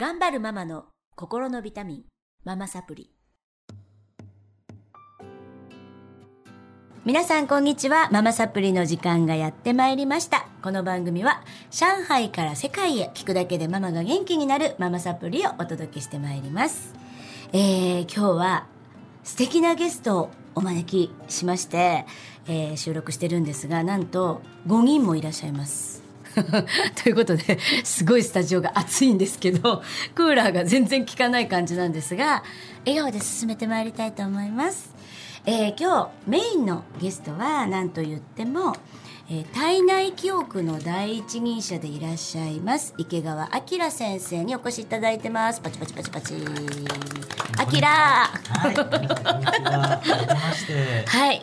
頑張るママの心のビタミン、ママサプリ。皆さんこんにちは。ママサプリの時間がやってまいりました。この番組は上海から世界へ聞くだけでママが元気になるママサプリをお届けしてまいります。えー、今日は素敵なゲストをお招きしまして、えー収録してるんですが、なんと5人もいらっしゃいます。ということで、すごいスタジオが暑いんですけど、クーラーが全然効かない感じなんですが、笑顔で進めてまいりたいと思います。えー今日メインのゲストは何と言っても、えー体内記憶の第一人者でいらっしゃいます池川明先生にお越しいただいてます。パチパチパチパチ。あきらはい、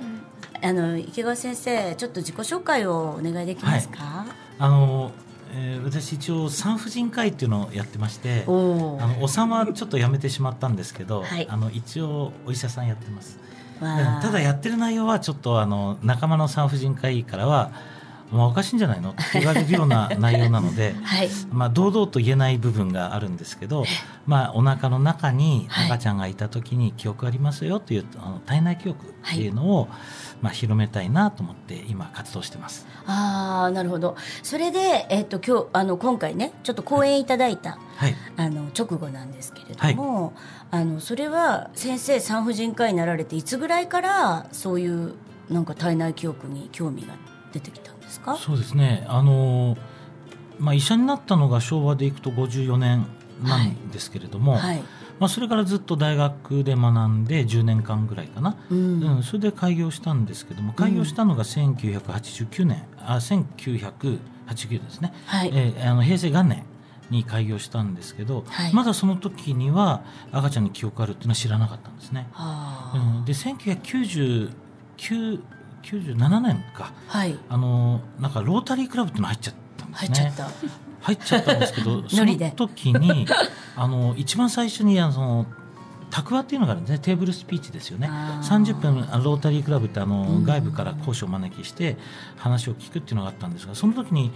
あの池川先生ちょっと自己紹介をお願いできますか、あの、えー私一応産婦人科医っていうのをやってまして。あのお産はちょっとやめてしまったんですけど、はいあの一応お医者さんやってます。ただやってる内容はちょっとあの仲間の産婦人科医からは、まあおかしいんじゃないの？って言われるような内容なので。はい。まあ、堂々と言えない部分があるんですけど、まあ、お腹の中にはい。赤ちゃんがいた時に記憶ありますよという、あの体内記憶っていうのを、まあ、広めたいなと思って今活動してます。ああなるほど。それで、えっと今日あの今回ねちょっと講演いただいたはい、あの直後なんですけれども、あのそれは先生産婦人科医になられていつぐらいからそういうなんか体内記憶に興味が出てきた？んですか？そうですね。あの、まあ、医者になったのが昭和でいくと54年なんですけれども、はい、まあ、それからずっと大学で学んで10年間ぐらいかな、うん。うん、それで開業したんですけども開業したのが1989年、あ1989ですね、はい。えーあの平成元年に開業したんですけど、はい。まだその時には赤ちゃんに記憶あるっていうのは知らなかったんですね。はあ。うん、で1997年か。はい。あのなんかロータリークラブっていうの入っちゃったんですね。入っちゃった、入っちゃったんですけど その時に あの一番最初にあの宅話っていうのがあるんですね。テーブルスピーチですよね。あー。30分ロータリークラブってあの、うん外部から講師をお招きして話を聞くっていうのがあったんですがその時に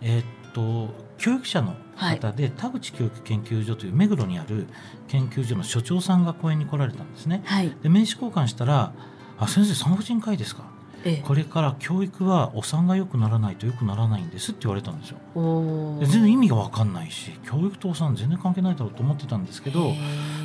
えーっと教育者の方で、田口教育研究所という目黒にある研究所の所長さんが講演に来られたんですね。はい。で名刺交換したら「あ先生産婦人科医ですか？ええ。これから教育はお産が良くならないと良くならないんです」って言われたんですよ。全然意味が分かんないし教育とお産全然関係ないだろうと思ってたんですけど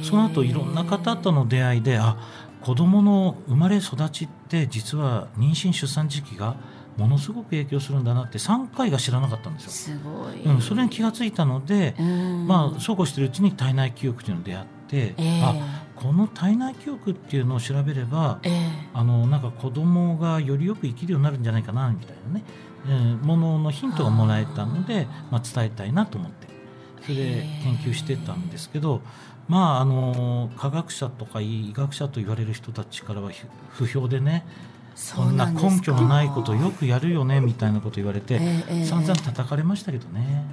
その後いろんな方との出会いであ子どもの生まれ育ちって実は妊娠出産時期がものすごく影響するんだなって3回が知らなかったんですよ。すごい、うん、それに気がついたので、うん。まあ、そうこうしてるうちに体内記憶というのに出会って、ええ。あこの体内記憶っていうのを調べればええ。あのなんか子供がよりよく生きるようになるんじゃないかなみたいなね、えーもののヒントがもらえたのでまあ、伝えたいなと思って。それで研究してたんですけど、まあ、あの科学者とか医学者と言われる人たちからはひ不評でねそんな根拠のないことをよくやるよねみたいなこと言われて、散々叩かれましたけどね、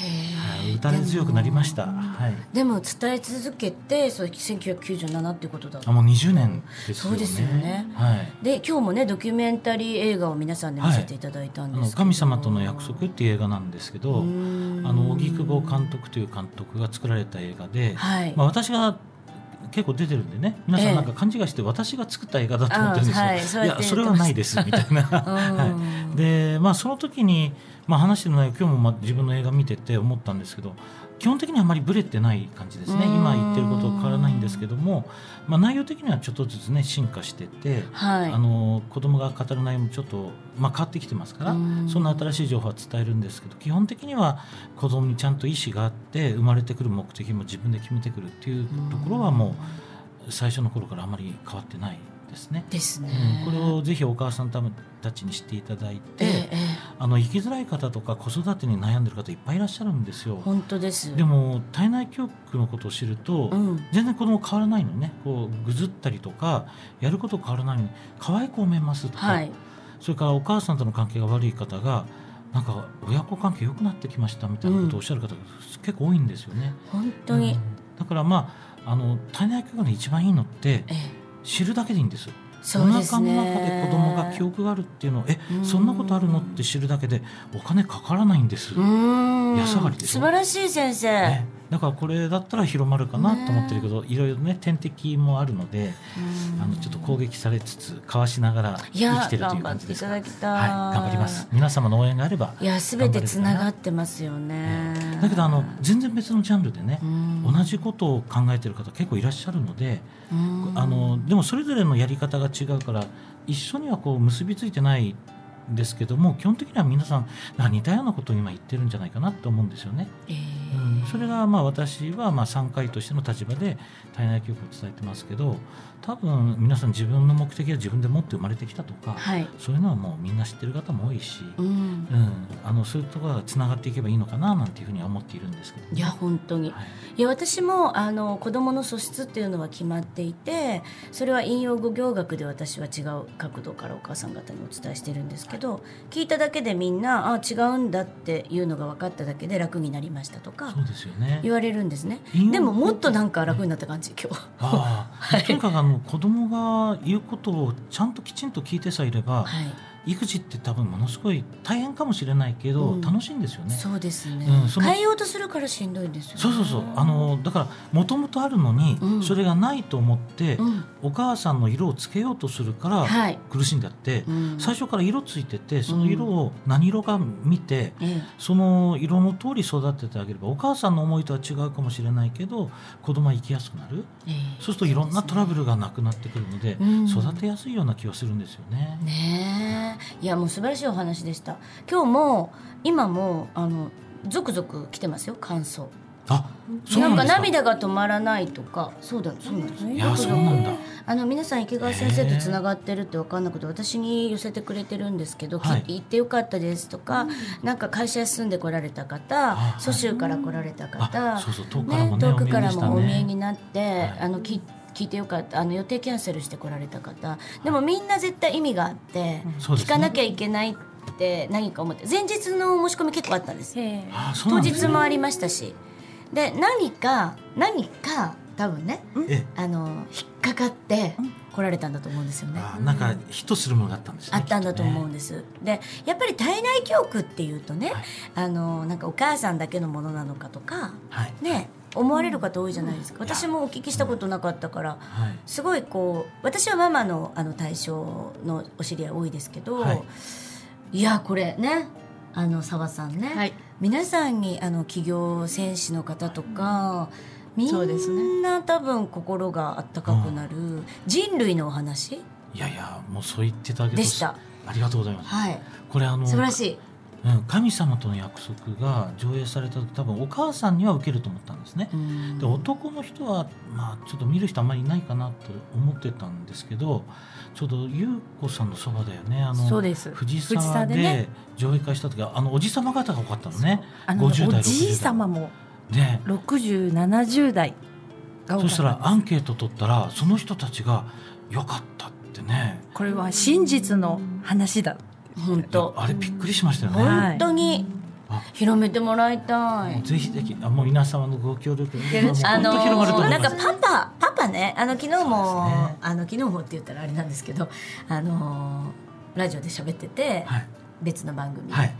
へえはい、打たれ強くなりました。でもはい。でも伝え続けてそう1997っていうことだ。あもう20年ですよね。そうですよね。はい。で今日もねドキュメンタリー映画を皆さんで見せていただいたんですけど、神様との約束っていう映画なんですけど、あの荻窪監督という監督が作られた映画で、はい、まあ、私が結構出てるんでね。皆さんなんか勘違いして私が作った映画だと思ってるんですよ、あはい。やそれはないです みたいな、はい、でまあその時に、まあ、話してる内容今日もまあ自分の映画見てて思ったんですけど基本的にはあまりブレてない感じですね。うん。今言ってることと変わらないんですけども、まあ、内容的にはちょっとずつね進化してて、はい。あの子供が語る内容もちょっと、まあ、変わってきてますからうん。そんな新しい情報は伝えるんですけど基本的には子供にちゃんと意思があって生まれてくる目的も自分で決めてくるっていうところはもう最初の頃からあまり変わってないですね。ですね、うん、これをぜひお母さんたちに知っていただいて、えええあの生きづらい方とか子育てに悩んでる方いっぱいいらっしゃるんですよ。え。本当です。でも体内記憶のことを知ると、うん。全然子供変わらないのね。こうぐずったりとかやること変わらないのに可愛く思えますとか、はい。それからお母さんとの関係が悪い方がなんか親子関係良くなってきましたみたいなことをおっしゃる方が結構多いんですよね。本当に、うん。だからまああの体内記憶の一番いいのってええ。知るだけでいいんです。そうですねお腹の中で子供が記憶があるっていうのをえうん。そんなことあるのって知るだけでお金かからないんです。安上がりで素晴らしい先生、ねだからこれだったら広まるかなと思ってるけど、いろいろね天敵もあるので、あのちょっと攻撃されつつかわしながら生きてるという感じです頑張っていただきたい。はい、頑張ります。皆様の応援があればいや全てつながっってますよね、だけどあの全然別のジャンルでね、うん。同じことを考えてる方結構いらっしゃるので、うん。あのでもそれぞれのやり方が違うから一緒にはこう結びついてないんですけども基本的には皆さん似たようなことを今言ってるんじゃないかなと思うんですよね。えーうん、それがまあ私はまあ参加医としての立場で体内教育を伝えてますけど多分皆さん自分の目的は自分で持って生まれてきたとか、はい、そういうのはもうみんな知ってる方も多いし、うん。う、ん、あのそういうところがつながっていけばいいのかななんていうふうには思っているんですけど、いや本当に。はい。いや私もあの子どもの素質っていうのは決まっていてそれは引用語行学で私は違う角度からお母さん方にお伝えしてるんですけど聞いただけでみんなあ違うんだっていうのが分かっただけで楽になりましたとかそうですよね。言われるんですね。引用でももっとなんか楽になった感じ今日。ああ、とにかくあの子供が言うことをちゃんときちんと聞いてさえいれば、はい育児って多分ものすごい大変かもしれないけど、うん。楽しいんですよね。そうですね、うん変えようとするからしんどいんですよね。そうそうそう。あのだからもともとあるのに、うん。それがないと思って、うん。お母さんの色をつけようとするからはい、苦しんであって、うん。最初から色ついててその色を何色か見て、えその色の通り育ててあげればお母さんの思いとは違うかもしれないけど子供は生きやすくなる。ええ。えそうするといろんなトラブルがなくなってくるのでうん。育てやすいような気がするんですよね。ねえいやもう素晴らしいお話でした。今日も今もあの続々来てますよ感想。あそうなんか？なんですか涙が止まらないとか。そうだそうなんです。いやそうなんだ。あの皆さん池川先生とつながってるって分かんなくて私に寄せてくれてるんですけど、はい。き行ってよかったですとか、なんか会社休んで来られた方あ蘇州から来られた方、ね遠くからもお見えね。になって、はい。あのき聞いてよかった。あの予定キャンセルして来られた方。でもみんな絶対意味があって、聞かなきゃいけないって何か思って前日の申し込み結構あったんです。当なんですね。日もありましたし。で何か何か多分ねえあの引っかかって来られたんだと思うんですよね。あなんかヒットするものがあったんですねあったんだと思うきんです。でやっぱり体内教育っていうとね、はい。あのなんかお母さんだけのものなのかとかはい。ね思われる方多いじゃないですか。私もお聞きしたことなかったから。はいすごいこう私はママのあの対象のお知り合い多いですけど、はいい、やこれねあの澤さんね、はい皆さんにあの企業戦士の方とか、みそうですねんな多分心があったかくなる人類のお話？いやいやもうそう言っていただけでした。ありがとうございますはい、これあの素晴らしい。うん、神様との約束が上映された時多分お母さんには受けると思ったんですね、うん。で男の人は、まあ、ちょっと見る人あんまりいないかなと思ってたんですけどちょうど優子さんのそばだよね。あのそうです。藤藤沢で上映会した時はあのおじ様方が多かったのね。あの50代おじい様もで6070代が多かったそしたらアンケート取ったらその人たちが「よかった」ってね。これは真実の話だ本当。あれびっくりしましたよね、はい本当にあ。広めてもらいたい。ぜひぜひあもう皆様のご協力あのなんかパパパパねあの昨日も、ね。あの昨日もって言ったらあれなんですけどあのラジオで喋ってて、はい。別の番組で、はい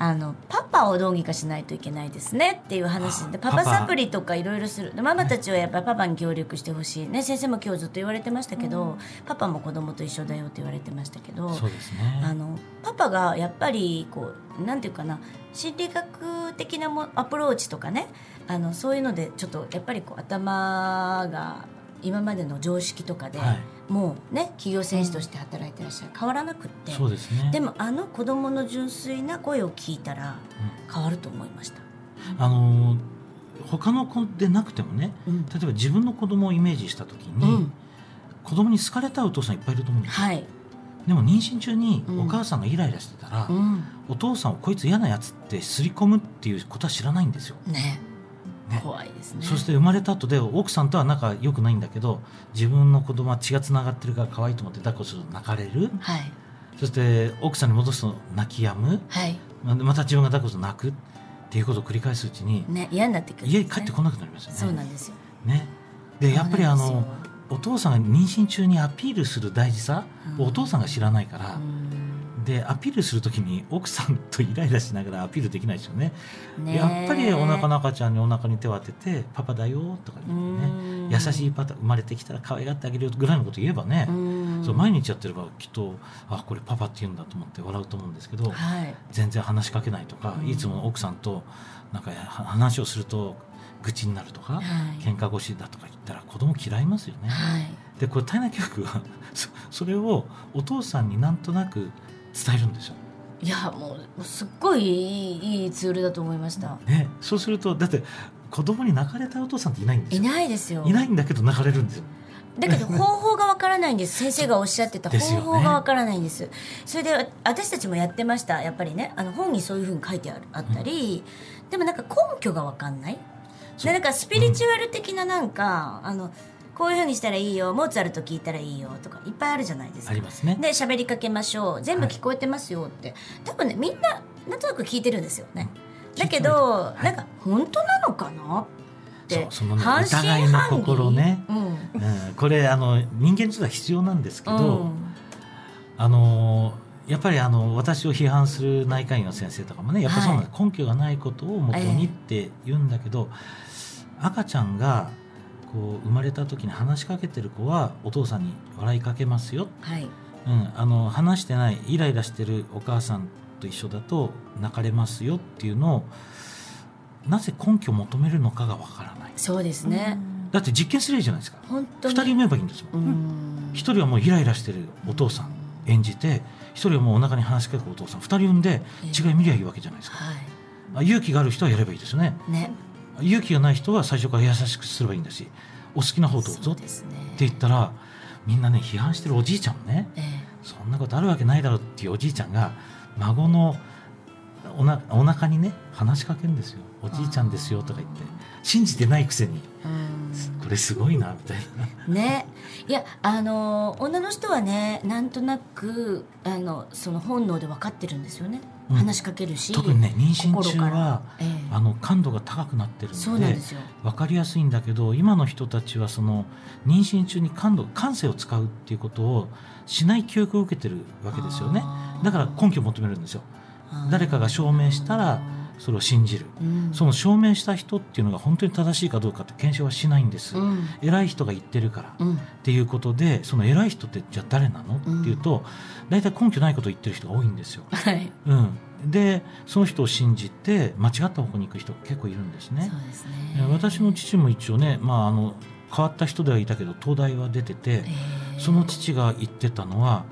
あのパパをどうにかしないといけないですねっていう話であパパ。サプリとかいろいろする。でママたちはやっぱりパパに協力してほしい。ね先生も今日ずっと言われてましたけど、パパも子供と一緒だよって言われてましたけどそうですね。あのパパがやっぱりこうなんていうかな心理学的なもアプローチとかねあのそういうのでちょっとやっぱりこう頭が今までの常識とかで、はい。もうね企業戦士として働いてらっしゃる。変わらなくって。そうですね。でもあの子供の純粋な声を聞いたら変わると思いました。あのー他の子でなくてもねうん。例えば自分の子供をイメージした時に、うん。子供に好かれたいお父さんいっぱいいると思うんですよ。はい、でも妊娠中にうん。お母さんがイライラしてたら、うん、お父さんをこいつ嫌なやつって刷り込むっていうことは知らないんですよ、ねね。怖いですね。そして生まれた後で奥さんとは仲良くないんだけど自分の子供は血がつながってるから可愛いと思って抱っこすると泣かれる。はい。そして奥さんに戻すと泣き止む。はい。ままた自分が抱っこすると泣くっていうことを繰り返すうちにね嫌になってくるんです家ね、に帰ってこなくなりますよね。そうなんですよ。ね。でやっぱりあのお父さんが妊娠中にアピールする大事さうんをお父さんが知らないからうんでアピールするときに奥さんとイライラしながらアピールできないですよね。ねやっぱりお腹の赤ちゃんにお腹に手を当てて「パパだよ」とか言ってねうん。優しいパパ生まれてきたら可愛がってあげるよぐらいのこと言えばね、うん。そう毎日やってればきっとあこれパパって言うんだと思って笑うと思うんですけど、はい。全然話しかけないとか、うん。いつも奥さんとなんかは話をすると愚痴になるとか、はい。喧嘩腰だとか言ったら子供嫌いますよね。はい。でこれ体内教育はそそれをお父さんになんとなく伝えるんですよ。いやもうすっごいいいいいツールだと思いました。ね、そうするとだって子供に泣かれたお父さんっていないんですいよ。ないですよ。いないんだけど泣かれるんですよ。だけど方法がわからないんです。先生がおっしゃってた方法がわからないんです。それでわ私たちもやってました。やっぱりね。あの本にそういうふうに書いてあるあったり、でもなんか根拠がわかんない。でなんかスピリチュアル的ななんか、あのこういうふうにしたらいいよモーツァルト聞いたらいいよとかいっぱいあるじゃないですか。ありますね。で喋りかけましょう。全部聞こえてますよって、多分ねみんななんとなく聞いてるんですよね。だけど、い。なんか本当なのかな？ってそうそのね半信疑。いの心ね。うん。うん、これあの人間実は必要なんですけど、うん。あのやっぱりあの私を批判する内科医の先生とかもねやっぱりそうなんです、根拠がないことをもとにって言うんだけど、赤ちゃんがこう生まれた時に話しかけてる子はお父さんに笑いかけますよ、はい。うん、あの話してないイライラしてるお母さんと一緒だと泣かれますよっていうのをなぜ根拠を求めるのかがわからない。そうですね、だって実験すればいいじゃないですか。本当2に人産めばいいんですようん。一人はもうイライラしてるお父さん演じて一人はもうお腹に話しかけるお父さん。二人産んで違い見りゃいいわけじゃないですか、はあ勇気がある人はやればいいですよね。いね勇気がない人は最初から優しくすればいいんだしお好きな方どうぞって言ったらみんなね批判してるおじいちゃんもねえそんなことあるわけないだろうっていうおじいちゃんが孫のおなお腹にね話しかけるんですよ。おじいちゃんですよとか言って信じてないくせに。えうんこれすごいなみたいな。ね。いやあの女の人はねなんとなくあのその本能で分かってるんですよね、うん。話しかけるし特にね妊娠中はええ。あの感度が高くなってるんですよ。分かりやすいんだけど今の人たちはその妊娠中に感度感性を使うっていうことをしない教育を受けてるわけですよね。だから根拠を求めるんですよ。誰かが証明したらそれを信じる。うん。その証明した人っていうのが本当に正しいかどうかって検証はしないんです。うん。偉い人が言ってるからうん。っていうことでその偉い人ってじゃあ誰なの？っていうと大体根拠ないことを言ってる人が多いんですよ。はい。うん、でその人を信じて間違った方向に行く人が結構いるんですね。すね。え私の父も一応ね、まあ、あの変わった人ではいたけど東大は出ててええその父が言ってたのは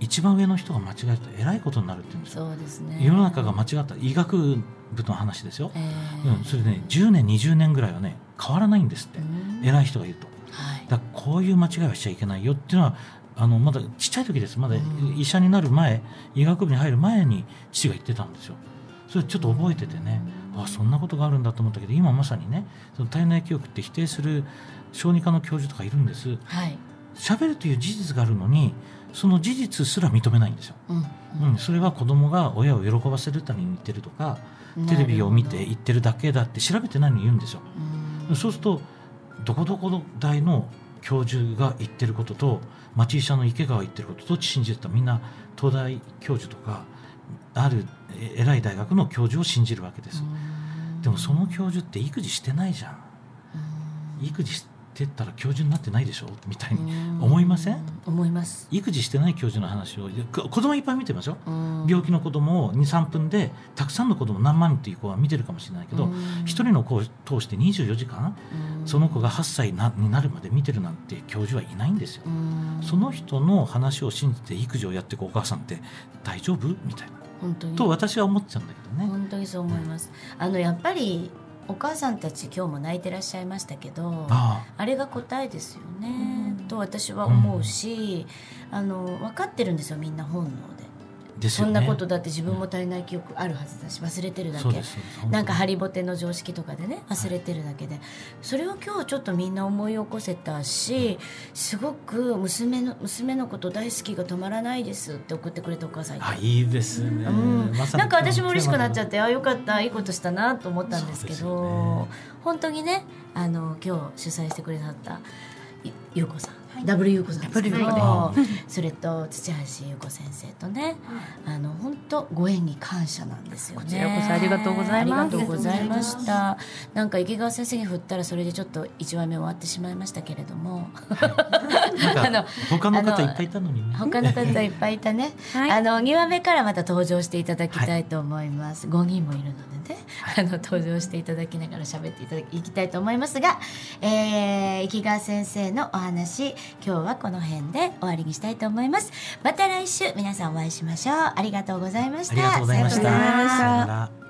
一番上の人が間違えるとえらいことになるって言うんですよ。そうですね。世の中が間違った医学部の話ですよ。ええ。うん、それでね10年20年ぐらいはね変わらないんですって。うん。偉い人が言うと。はい。だこういう間違いはしちゃいけないよっていうのはあのまだちっちゃい時です。まだうん。医者になる前医学部に入る前に父が言ってたんですよ。それちょっと覚えててね。あそんなことがあるんだと思ったけど今まさにねその体内記憶って否定する小児科の教授とかいるんです。はい。喋るという事実があるのにその事実すら認めないんですよ、うん。うん、それは子供が親を喜ばせるために言ってるとかうん。テレビを見て言ってるだけだって調べてないのに言うんですよ。うん。そうするとどこどこの大の教授が言ってることと町医者の池川が言ってることどっち信じてたみんな東大教授とかあるえ偉い大学の教授を信じるわけです、でもその教授って育児してないじゃん。育児してったら教授になってないでしょ？みたいに思いません？思います。育児してない教授の話を。子供いっぱい見てますよ病病気の子供を23分でたくさんの子供何万人っていう子は見てるかもしれないけど一人の子を通して24時間その子が8歳なになるまで見てるなんて教授はいないんですよ。その人の話を信じて育児をやっていくお母さんって大丈夫？みたいな。本当に。と私は思っちゃうんだけどね。本当にそう思います。あのやっぱりお母さんたち今日も泣いてらっしゃいましたけどああ。れが答えですよね、と私は思うし、あの分かってるんですよみんな本能でね。そんなことだって自分も体内記憶あるはずだし忘れてるだけ。なんかハリボテの常識とかでね忘れてるだけで。それを今日ちょっとみんな思い起こせたしすごく娘の娘のこと大好きが止まらないですって送ってくれたお母さんあいいですね。うん。まなんか私も嬉しくなっちゃっテてあよかったいいことしたなと思ったんですけどね。本当にねあの今日主催してくれたいゆうこさんダブル優子さんですそれと土橋優子先生とねあの本当ご縁に感謝なんですよね。こちらこそありがとうございます。ありがとうございました。なんか池川先生に振ったらそれでちょっと1話目終わってしまいましたけれども。なん あのか他の方いっぱいいたのにね。他の方いっぱいいたね、はい。あの2話目からまた登場していただきたいと思います、5人もいるのでねあの登場していただきながら喋っていただきいきたいと思いますが、えー、池川先生のお話今日はこの辺で終わりにしたいと思います。また来週皆さんお会いしましょう。ありがとうございました。ありがとうございました。